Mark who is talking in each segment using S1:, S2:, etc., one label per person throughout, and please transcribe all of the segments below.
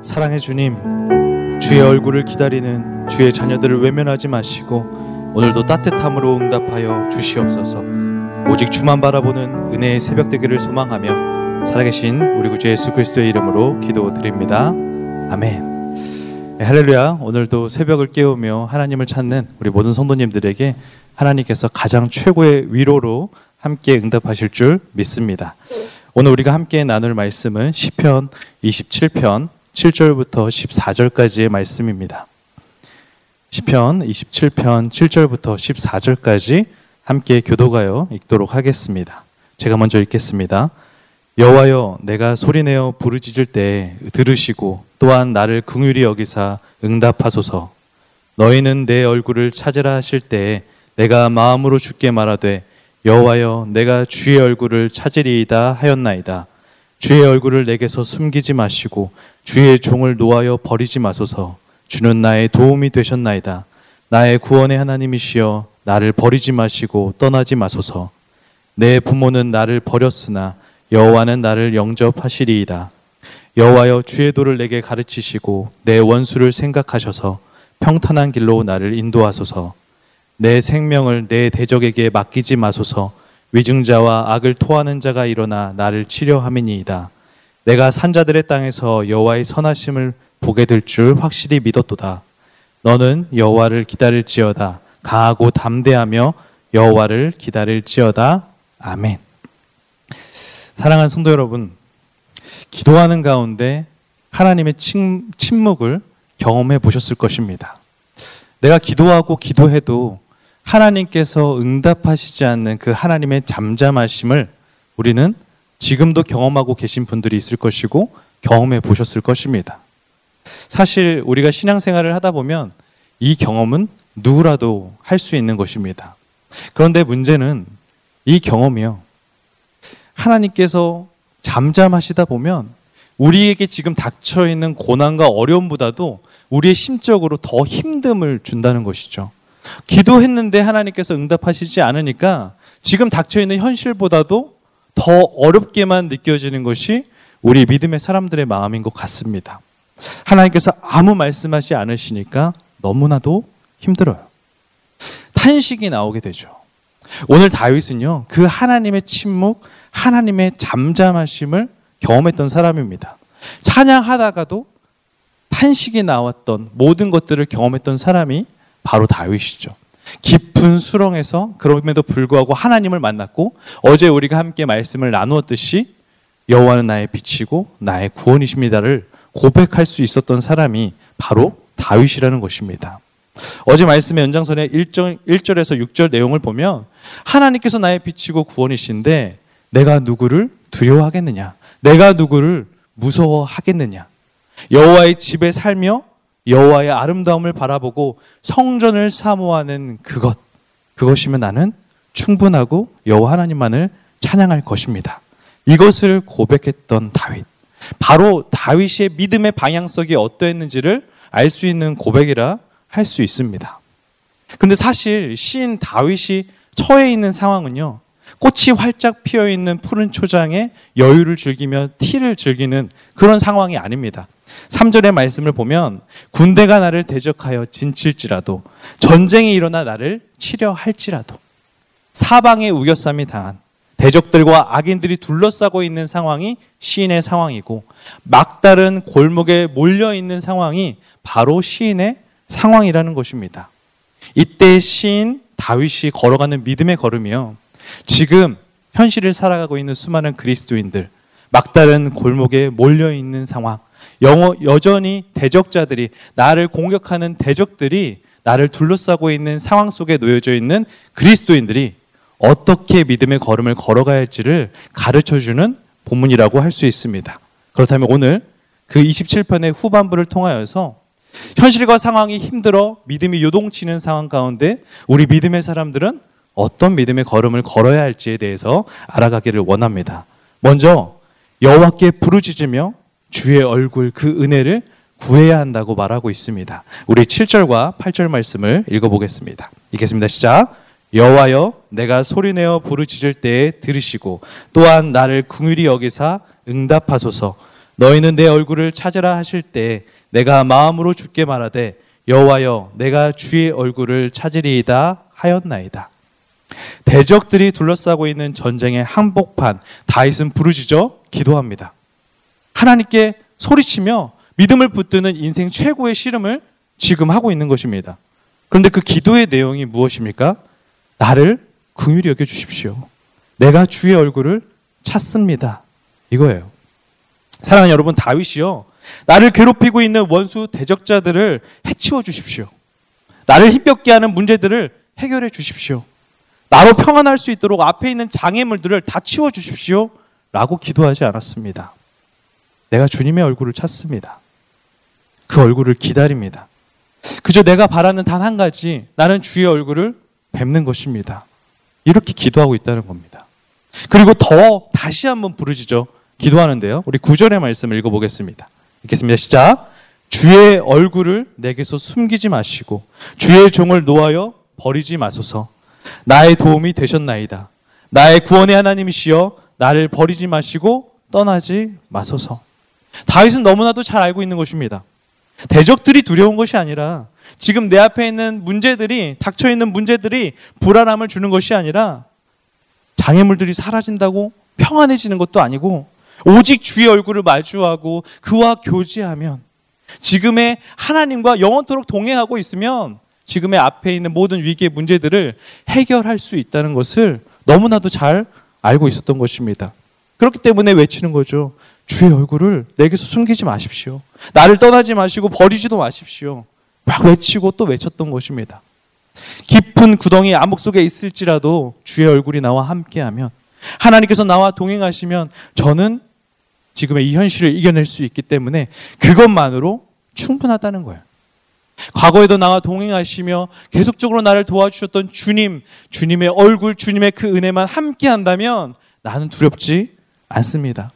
S1: 사랑해 주님, 주의 얼굴을 기다리는 주의 자녀들을 외면하지 마시고 오늘도 따뜻함으로 응답하여 주시옵소서. 오직 주만 바라보는 은혜의 새벽 되기를 소망하며 살아계신 우리 구주 예수 그리스도의 이름으로 기도드립니다. 아멘. 네, 할렐루야. 오늘도 새벽을 깨우며 하나님을 찾는 우리 모든 성도님들에게 하나님께서 가장 최고의 위로로 함께 응답하실 줄 믿습니다. 오늘 우리가 함께 나눌 말씀은 시편 27편 7절부터 14절까지의 말씀입니다. 시편 27편 7절부터 14절까지 함께 교도가요 읽도록 하겠습니다. 제가 먼저 읽겠습니다. 여호와여 내가 소리내어 부르짖을 때 들으시고 또한 나를 긍휼히 여기사 응답하소서. 너희는 내 얼굴을 찾으라 하실 때 내가 마음으로 죽게 말하되 여호와여 내가 주의 얼굴을 찾으리이다 하였나이다. 주의 얼굴을 내게서 숨기지 마시고 주의 종을 놓아여 버리지 마소서. 주는 나의 도움이 되셨나이다. 나의 구원의 하나님이시여 나를 버리지 마시고 떠나지 마소서. 내 부모는 나를 버렸으나 여호와는 나를 영접하시리이다. 여호와여 주의 도를 내게 가르치시고 내 원수를 생각하셔서 평탄한 길로 나를 인도하소서. 내 생명을 내 대적에게 맡기지 마소서. 위증자와 악을 토하는 자가 일어나 나를 치려함이니이다. 내가 산자들의 땅에서 여호와의 선하심을 보게 될 줄 확실히 믿었도다. 너는 여호와를 기다릴지어다. 강하고 담대하며 여호와를 기다릴지어다. 아멘. 사랑하는 성도 여러분, 기도하는 가운데 하나님의 침, 침묵을 경험해 보셨을 것입니다. 내가 기도하고 기도해도 하나님께서 응답하시지 않는 그 하나님의 잠잠하심을 우리는 지금도 경험하고 계신 분들이 있을 것이고 경험해 보셨을 것입니다. 사실 우리가 신앙생활을 하다 보면 이 경험은 누구라도 할 수 있는 것입니다. 그런데 문제는 이 경험이요. 하나님께서 잠잠하시다 보면 우리에게 지금 닥쳐 있는 고난과 어려움보다도 우리의 심적으로 더 힘듦을 준다는 것이죠. 기도했는데 하나님께서 응답하시지 않으니까 지금 닥쳐 있는 현실보다도 더 어렵게만 느껴지는 것이 우리 믿음의 사람들의 마음인 것 같습니다. 하나님께서 아무 말씀하지 않으시니까 너무나도 힘들어요. 탄식이 나오게 되죠. 오늘 다윗은요, 그 하나님의 침묵, 하나님의 잠잠하심을 경험했던 사람입니다. 찬양하다가도 탄식이 나왔던 모든 것들을 경험했던 사람이 바로 다윗이죠. 깊은 수렁에서 그럼에도 불구하고 하나님을 만났고 어제 우리가 함께 말씀을 나누었듯이 여호와는 나의 빛이고 나의 구원이십니다를 고백할 수 있었던 사람이 바로 다윗이라는 것입니다. 어제 말씀의 연장선의 1절, 1절에서 6절 내용을 보면 하나님께서 나의 빛이고 구원이신데 내가 누구를 두려워하겠느냐? 내가 누구를 무서워하겠느냐? 여호와의 집에 살며 여호와의 아름다움을 바라보고 성전을 사모하는 그것 그것이면 나는 충분하고 여호와 하나님만을 찬양할 것입니다. 이것을 고백했던 다윗. 바로 다윗의 믿음의 방향성이 어떠했는지를 알 수 있는 고백이라 할 수 있습니다. 근데 사실 시인 다윗이 처해 있는 상황은요. 꽃이 활짝 피어 있는 푸른 초장에 여유를 즐기며 티를 즐기는 그런 상황이 아닙니다. 3절의 말씀을 보면 군대가 나를 대적하여 진칠지라도 전쟁이 일어나 나를 치려 할지라도 사방에 우겨쌈이 당한 대적들과 악인들이 둘러싸고 있는 상황이 시인의 상황이고 막다른 골목에 몰려 있는 상황이 바로 시인의 상황이라는 것입니다. 이때 시인 다윗이 걸어가는 믿음의 걸음이요. 지금 현실을 살아가고 있는 수많은 그리스도인들 막다른 골목에 몰려 있는 상황, 영어, 여전히 대적자들이 나를 공격하는 대적들이 나를 둘러싸고 있는 상황 속에 놓여져 있는 그리스도인들이 어떻게 믿음의 걸음을 걸어가야 할지를 가르쳐 주는 본문이라고 할 수 있습니다. 그렇다면 오늘 그 27편의 후반부를 통하여서 현실과 상황이 힘들어 믿음이 요동치는 상황 가운데 우리 믿음의 사람들은 어떤 믿음의 걸음을 걸어야 할지에 대해서 알아가기를 원합니다. 먼저 여호와께 부르짖으며 주의 얼굴 그 은혜를 구해야 한다고 말하고 있습니다. 우리 7절과 8절 말씀을 읽어보겠습니다. 읽겠습니다. 시작. 여호와여 내가 소리내어 부르짖을 때에 들으시고 또한 나를 긍휼히 여기사 응답하소서 너희는 내 얼굴을 찾으라 하실 때 내가 마음으로 주께 말하되 여호와여 내가 주의 얼굴을 찾으리이다 하였나이다. 대적들이 둘러싸고 있는 전쟁의 항복판 다윗은 부르짖어 기도합니다. 하나님께 소리치며 믿음을 붙드는 인생 최고의 씨름을 지금 하고 있는 것입니다. 그런데 그 기도의 내용이 무엇입니까? 나를 긍휼히 여겨 주십시오. 내가 주의 얼굴을 찾습니다. 이거예요. 사랑하는 여러분, 다윗이요. 나를 괴롭히고 있는 원수 대적자들을 해치워 주십시오. 나를 힘겹게 하는 문제들을 해결해 주십시오. 나로 평안할 수 있도록 앞에 있는 장애물들을 다 치워 주십시오. 라고 기도하지 않았습니다. 내가 주님의 얼굴을 찾습니다. 그 얼굴을 기다립니다. 그저 내가 바라는 단 한 가지, 나는 주의 얼굴을 뵙는 것입니다. 이렇게 기도하고 있다는 겁니다. 그리고 더 다시 한번 부르짖어 기도하는데요. 우리 구절의 말씀을 읽어보겠습니다. 읽겠습니다. 시작. 주의 얼굴을 내게서 숨기지 마시고 주의 종을 놓아여 버리지 마소서. 나의 도움이 되셨나이다. 나의 구원의 하나님이시여 나를 버리지 마시고 떠나지 마소서. 다윗은 너무나도 잘 알고 있는 것입니다. 대적들이 두려운 것이 아니라 지금 내 앞에 있는 문제들이 닥쳐 있는 문제들이 불안함을 주는 것이 아니라 장애물들이 사라진다고 평안해지는 것도 아니고 오직 주의 얼굴을 마주하고 그와 교제하면 지금의 하나님과 영원토록 동행하고 있으면 지금의 앞에 있는 모든 위기의 문제들을 해결할 수 있다는 것을 너무나도 잘 알고 있었던 것입니다. 그렇기 때문에 외치는 거죠. 주의 얼굴을 내게서 숨기지 마십시오. 나를 떠나지 마시고 버리지도 마십시오. 막 외치고 또 외쳤던 것입니다. 깊은 구덩이 암흑 속에 있을지라도 주의 얼굴이 나와 함께하면 하나님께서 나와 동행하시면 저는 지금의 이 현실을 이겨낼 수 있기 때문에 그것만으로 충분하다는 거예요. 과거에도 나와 동행하시며 계속적으로 나를 도와주셨던 주님, 주님의 얼굴, 주님의 그 은혜만 함께 한다면 나는 두렵지 않습니다.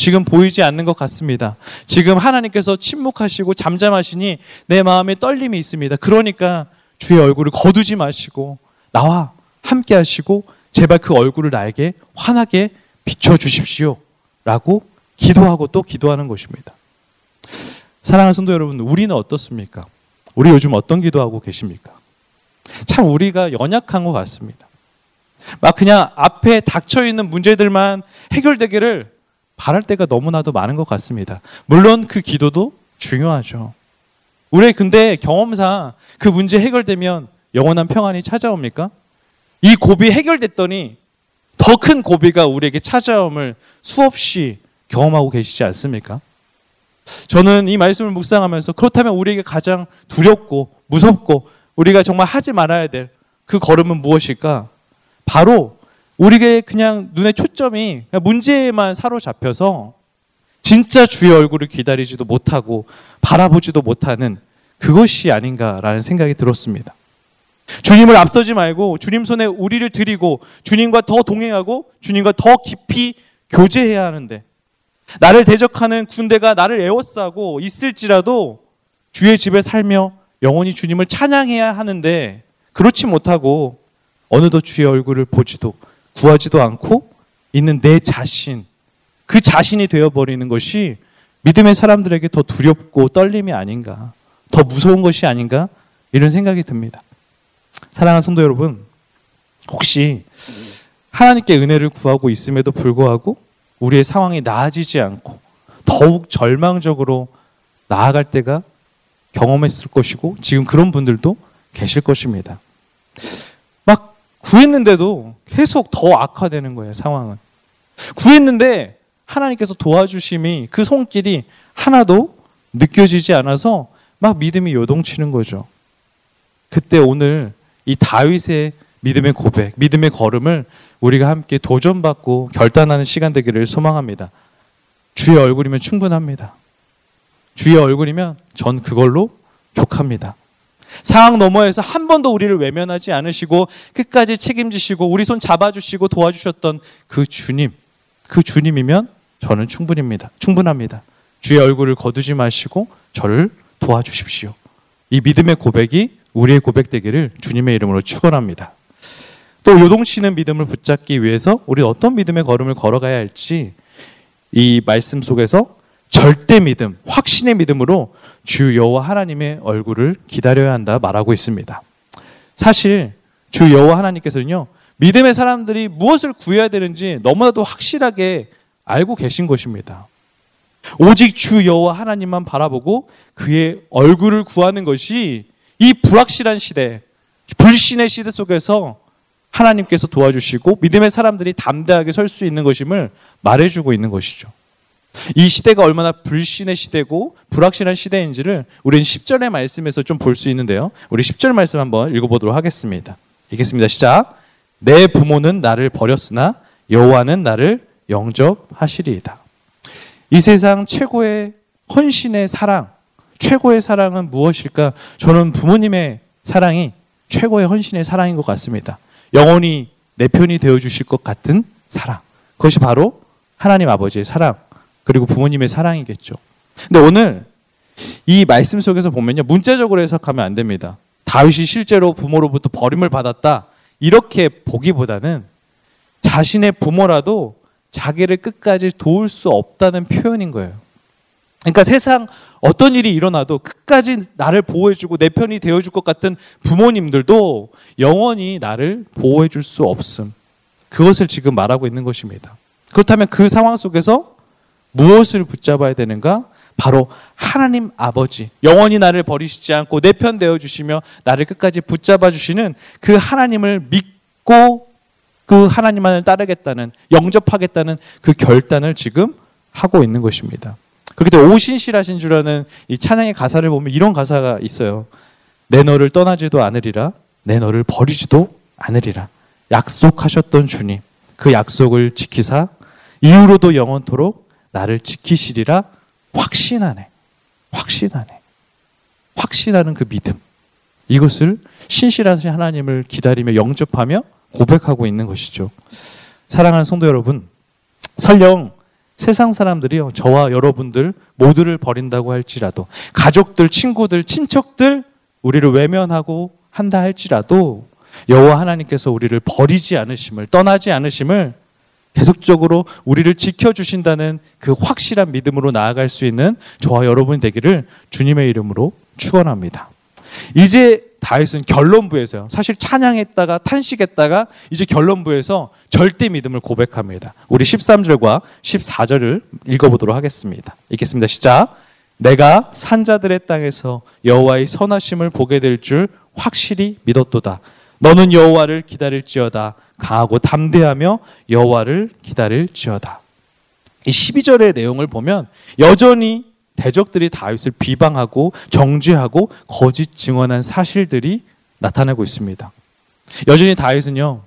S1: 지금 보이지 않는 것 같습니다. 지금 하나님께서 침묵하시고 잠잠하시니 내 마음에 떨림이 있습니다. 그러니까 주의 얼굴을 거두지 마시고 나와 함께 하시고 제발 그 얼굴을 나에게 환하게 비춰 주십시오. 라고 기도하고 또 기도하는 것입니다. 사랑하는 성도 여러분, 우리는 어떻습니까? 우리 요즘 어떤 기도하고 계십니까? 참 우리가 연약한 것 같습니다. 막 그냥 앞에 닥쳐 있는 문제들만 해결되기를 바랄 때가 너무나도 많은 것 같습니다. 물론 그 기도도 중요하죠. 우리 근데 경험상 그 문제 해결되면 영원한 평안이 찾아옵니까? 이 고비 해결됐더니 더 큰 고비가 우리에게 찾아옴을 수없이 경험하고 계시지 않습니까? 저는 이 말씀을 묵상하면서 그렇다면 우리에게 가장 두렵고 무섭고 우리가 정말 하지 말아야 될 그 걸음은 무엇일까? 바로 우리에게 그냥 눈의 초점이 문제에만 사로잡혀서 진짜 주의 얼굴을 기다리지도 못하고 바라보지도 못하는 그것이 아닌가라는 생각이 들었습니다. 주님을 앞서지 말고 주님 손에 우리를 드리고 주님과 더 동행하고 주님과 더 깊이 교제해야 하는데 나를 대적하는 군대가 나를 에워싸고 있을지라도 주의 집에 살며 영원히 주님을 찬양해야 하는데 그렇지 못하고 어느덧 주의 얼굴을 보지도 구하지도 않고 있는 내 자신, 그 자신이 되어버리는 것이 믿음의 사람들에게 더 두렵고 떨림이 아닌가, 더 무서운 것이 아닌가, 이런 생각이 듭니다. 사랑하는 성도 여러분, 혹시 하나님께 은혜를 구하고 있음에도 불구하고 우리의 상황이 나아지지 않고 더욱 절망적으로 나아갈 때가 경험했을 것이고 지금 그런 분들도 계실 것입니다. 구했는데도 계속 더 악화되는 거예요, 상황은. 구했는데 하나님께서 도와주심이 그 손길이 하나도 느껴지지 않아서 막 믿음이 요동치는 거죠. 그때 오늘 이 다윗의 믿음의 고백, 믿음의 걸음을 우리가 함께 도전받고 결단하는 시간 되기를 소망합니다. 주의 얼굴이면 충분합니다. 주의 얼굴이면 전 그걸로 족합니다. 상황 너머에서 한 번도 우리를 외면하지 않으시고 끝까지 책임지시고 우리 손 잡아주시고 도와주셨던 그 주님, 그 주님이면 저는 충분입니다. 충분합니다. 주의 얼굴을 거두지 마시고 저를 도와주십시오. 이 믿음의 고백이 우리의 고백되기를 주님의 이름으로 축원합니다. 또 요동치는 믿음을 붙잡기 위해서 우리 어떤 믿음의 걸음을 걸어가야 할지 이 말씀 속에서 절대 믿음, 확신의 믿음으로 주 여호와 하나님의 얼굴을 기다려야 한다 말하고 있습니다. 사실 주 여호와 하나님께서는요. 믿음의 사람들이 무엇을 구해야 되는지 너무나도 확실하게 알고 계신 것입니다. 오직 주 여호와 하나님만 바라보고 그의 얼굴을 구하는 것이 이 불확실한 시대, 불신의 시대 속에서 하나님께서 도와주시고 믿음의 사람들이 담대하게 설 수 있는 것임을 말해주고 있는 것이죠. 이 시대가 얼마나 불신의 시대고 불확실한 시대인지를 우리는 10절의 말씀에서 좀 볼 수 있는데요. 우리 10절 말씀 한번 읽어보도록 하겠습니다. 읽겠습니다. 시작. 내 부모는 나를 버렸으나 여호와는 나를 영접하시리이다. 이 세상 최고의 헌신의 사랑, 최고의 사랑은 무엇일까? 저는 부모님의 사랑이 최고의 헌신의 사랑인 것 같습니다. 영원히 내 편이 되어 주실 것 같은 사랑. 그것이 바로 하나님 아버지의 사랑, 그리고 부모님의 사랑이겠죠. 근데 오늘 이 말씀 속에서 보면요. 문자적으로 해석하면 안 됩니다. 다윗이 실제로 부모로부터 버림을 받았다. 이렇게 보기보다는 자신의 부모라도 자기를 끝까지 도울 수 없다는 표현인 거예요. 그러니까 세상 어떤 일이 일어나도 끝까지 나를 보호해주고 내 편이 되어줄 것 같은 부모님들도 영원히 나를 보호해줄 수 없음. 그것을 지금 말하고 있는 것입니다. 그렇다면 그 상황 속에서 무엇을 붙잡아야 되는가? 바로 하나님 아버지. 영원히 나를 버리시지 않고 내 편 되어 주시며 나를 끝까지 붙잡아 주시는 그 하나님을 믿고 그 하나님만을 따르겠다는 영접하겠다는 그 결단을 지금 하고 있는 것입니다. 때문에 오신실하신 주라는 이 찬양의 가사를 보면 이런 가사가 있어요. 내 너를 떠나지도 않으리라. 내 너를 버리지도 않으리라. 약속하셨던 주님. 그 약속을 지키사 이후로도 영원토록 나를 지키시리라 확신하네. 확신하네. 확신하는 그 믿음. 이것을 신실하신 하나님을 기다리며 영접하며 고백하고 있는 것이죠. 사랑하는 성도 여러분, 설령 세상 사람들이요, 저와 여러분들 모두를 버린다고 할지라도, 가족들, 친구들, 친척들, 우리를 외면하고 한다 할지라도, 여호와 하나님께서 우리를 버리지 않으심을, 떠나지 않으심을 계속적으로 우리를 지켜주신다는 그 확실한 믿음으로 나아갈 수 있는 저와 여러분이 되기를 주님의 이름으로 축원합니다. 이제 다윗은 결론부에서요. 사실 찬양했다가 탄식했다가 이제 결론부에서 절대 믿음을 고백합니다. 우리 13절과 14절을 읽어보도록 하겠습니다. 읽겠습니다. 시작. 내가 산자들의 땅에서 여호와의 선하심을 보게 될 줄 확실히 믿었도다. 너는 여호와를 기다릴지어다. 강하고 담대하며 여호와를 기다릴지어다. 이 12절의 내용을 보면 여전히 대적들이 다윗을 비방하고 정죄하고 거짓 증언한 사실들이 나타나고 있습니다. 여전히 다윗은요.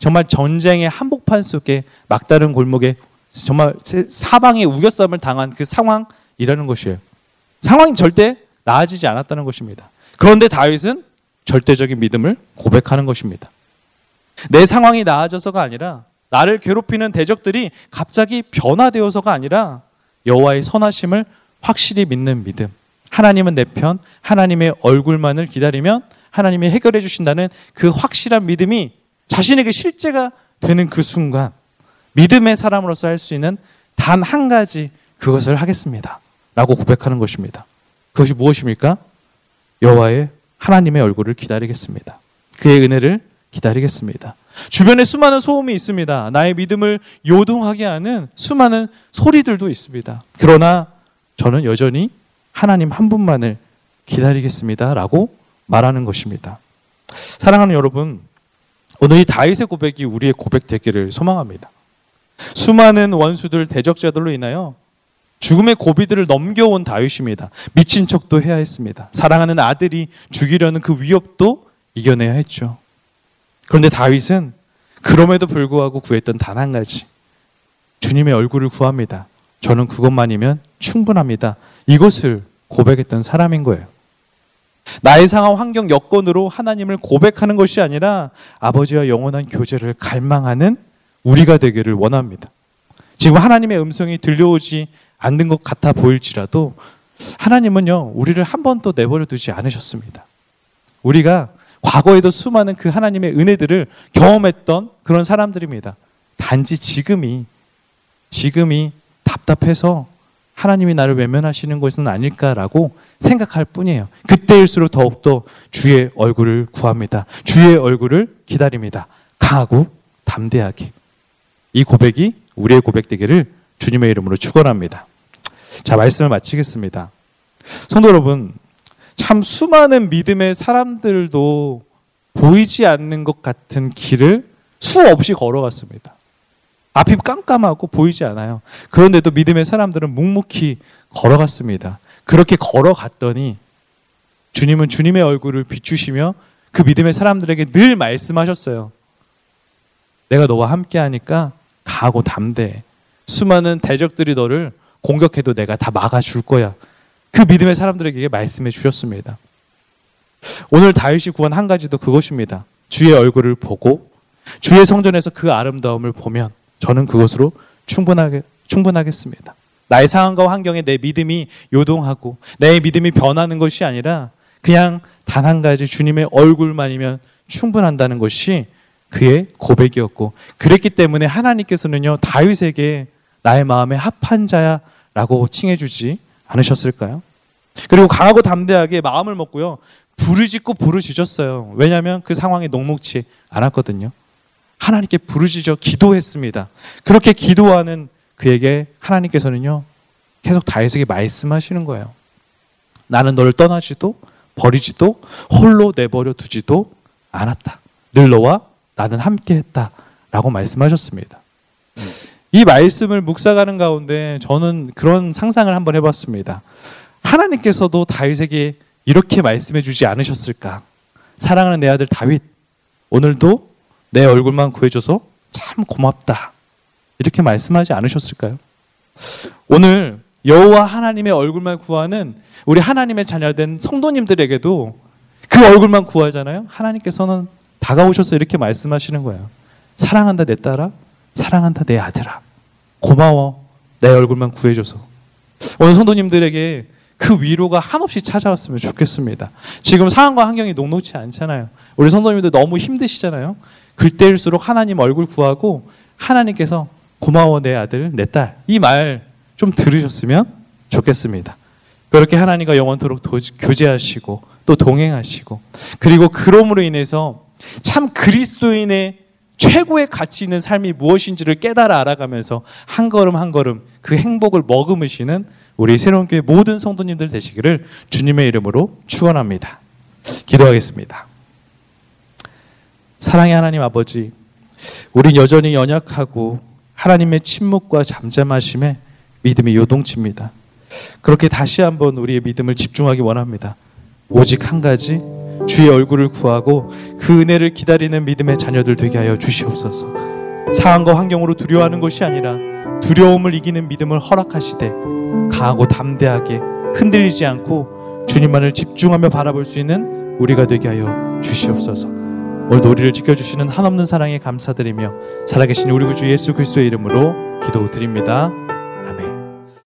S1: 정말 전쟁의 한복판 속에 막다른 골목에 정말 사방에 우겨싸움을 당한 그 상황이라는 것이에요. 상황이 절대 나아지지 않았다는 것입니다. 그런데 다윗은 절대적인 믿음을 고백하는 것입니다. 내 상황이 나아져서가 아니라 나를 괴롭히는 대적들이 갑자기 변화되어서가 아니라 여호와의 선하심을 확실히 믿는 믿음. 하나님은 내 편, 하나님의 얼굴만을 기다리면 하나님이 해결해 주신다는 그 확실한 믿음이 자신에게 실제가 되는 그 순간 믿음의 사람으로서 할 수 있는 단 한 가지 그것을 하겠습니다. 라고 고백하는 것입니다. 그것이 무엇입니까? 여호와의 하나님의 얼굴을 기다리겠습니다. 그의 은혜를 기다리겠습니다. 주변에 수많은 소음이 있습니다. 나의 믿음을 요동하게 하는 수많은 소리들도 있습니다. 그러나 저는 여전히 하나님 한 분만을 기다리겠습니다. 라고 말하는 것입니다. 사랑하는 여러분, 오늘 이 다윗의 고백이 우리의 고백 되기를 소망합니다. 수많은 원수들, 대적자들로 인하여 죽음의 고비들을 넘겨온 다윗입니다. 미친 척도 해야 했습니다. 사랑하는 아들이 죽이려는 그 위협도 이겨내야 했죠. 그런데 다윗은 그럼에도 불구하고 구했던 단 한 가지. 주님의 얼굴을 구합니다. 저는 그것만이면 충분합니다. 이것을 고백했던 사람인 거예요. 나의 상황, 환경, 여건으로 하나님을 고백하는 것이 아니라 아버지와 영원한 교제를 갈망하는 우리가 되기를 원합니다. 지금 하나님의 음성이 들려오지 않는 것 같아 보일지라도 하나님은요, 우리를 한 번도 내버려 두지 않으셨습니다. 우리가 과거에도 수많은 그 하나님의 은혜들을 경험했던 그런 사람들입니다. 단지 지금이, 지금이 답답해서 하나님이 나를 외면하시는 것은 아닐까라고 생각할 뿐이에요. 그때일수록 더욱더 주의 얼굴을 구합니다. 주의 얼굴을 기다립니다. 강하고 담대하게. 이 고백이 우리의 고백 되기를 주님의 이름으로 축원합니다. 자, 말씀을 마치겠습니다. 성도 여러분, 참 수많은 믿음의 사람들도 보이지 않는 것 같은 길을 수없이 걸어갔습니다. 앞이 깜깜하고 보이지 않아요. 그런데도 믿음의 사람들은 묵묵히 걸어갔습니다. 그렇게 걸어갔더니 주님은 주님의 얼굴을 비추시며 그 믿음의 사람들에게 늘 말씀하셨어요. 내가 너와 함께 하니까 가고 담대. 수많은 대적들이 너를 공격해도 내가 다 막아줄 거야. 그 믿음의 사람들에게 말씀해 주셨습니다. 오늘 다윗이 구한 한 가지도 그것입니다. 주의 얼굴을 보고 주의 성전에서 그 아름다움을 보면 저는 그것으로 충분하게 충분하겠습니다. 나의 상황과 환경에 내 믿음이 요동하고 내 믿음이 변하는 것이 아니라 그냥 단 한 가지 주님의 얼굴만이면 충분한다는 것이 그의 고백이었고 그랬기 때문에 하나님께서는요 다윗에게 나의 마음에 합한 자야라고 칭해 주지 않으셨을까요? 그리고 강하고 담대하게 마음을 먹고요 부르짖고 부르짖었어요. 왜냐하면 그 상황이 녹록치 않았거든요. 하나님께 부르짖어 기도했습니다. 그렇게 기도하는 그에게 하나님께서는요, 계속 다윗에게 말씀하시는 거예요. 나는 너를 떠나지도 버리지도 홀로 내버려 두지도 않았다. 늘 너와 나는 함께 했다. 라고 말씀하셨습니다. 이 말씀을 묵상하는 가운데 저는 그런 상상을 한번 해봤습니다. 하나님께서도 다윗에게 이렇게 말씀해 주지 않으셨을까? 사랑하는 내 아들 다윗, 오늘도 내 얼굴만 구해줘서 참 고맙다. 이렇게 말씀하지 않으셨을까요? 오늘 여호와 하나님의 얼굴만 구하는 우리 하나님의 자녀된 성도님들에게도 그 얼굴만 구하잖아요. 하나님께서는 다가오셔서 이렇게 말씀하시는 거예요. 사랑한다 내 딸아, 사랑한다 내 아들아. 고마워 내 얼굴만 구해줘서. 오늘 성도님들에게 그 위로가 한없이 찾아왔으면 좋겠습니다. 지금 상황과 환경이 녹록치 않잖아요. 우리 성도님들 너무 힘드시잖아요. 그때일수록 하나님 얼굴 구하고 하나님께서 고마워 내 아들 내 딸 이 말 좀 들으셨으면 좋겠습니다. 그렇게 하나님과 영원토록 교제하시고 또 동행하시고 그리고 그럼으로 인해서 참 그리스도인의 최고의 가치 있는 삶이 무엇인지를 깨달아 알아가면서 한 걸음 한 걸음 그 행복을 머금으시는 우리 새로운 교회 모든 성도님들 되시기를 주님의 이름으로 축원합니다. 기도하겠습니다. 사랑의 하나님 아버지, 우린 여전히 연약하고 하나님의 침묵과 잠잠하심에 믿음이 요동칩니다. 그렇게 다시 한번 우리의 믿음을 집중하기 원합니다. 오직 한 가지 주의 얼굴을 구하고 그 은혜를 기다리는 믿음의 자녀들 되게 하여 주시옵소서. 상황과 환경으로 두려워하는 것이 아니라 두려움을 이기는 믿음을 허락하시되 강하고 담대하게 흔들리지 않고 주님만을 집중하며 바라볼 수 있는 우리가 되게 하여 주시옵소서. 오늘도 우리를 지켜주시는 한없는 사랑에 감사드리며 살아계신 우리 구주 예수 그리스도의 이름으로 기도드립니다.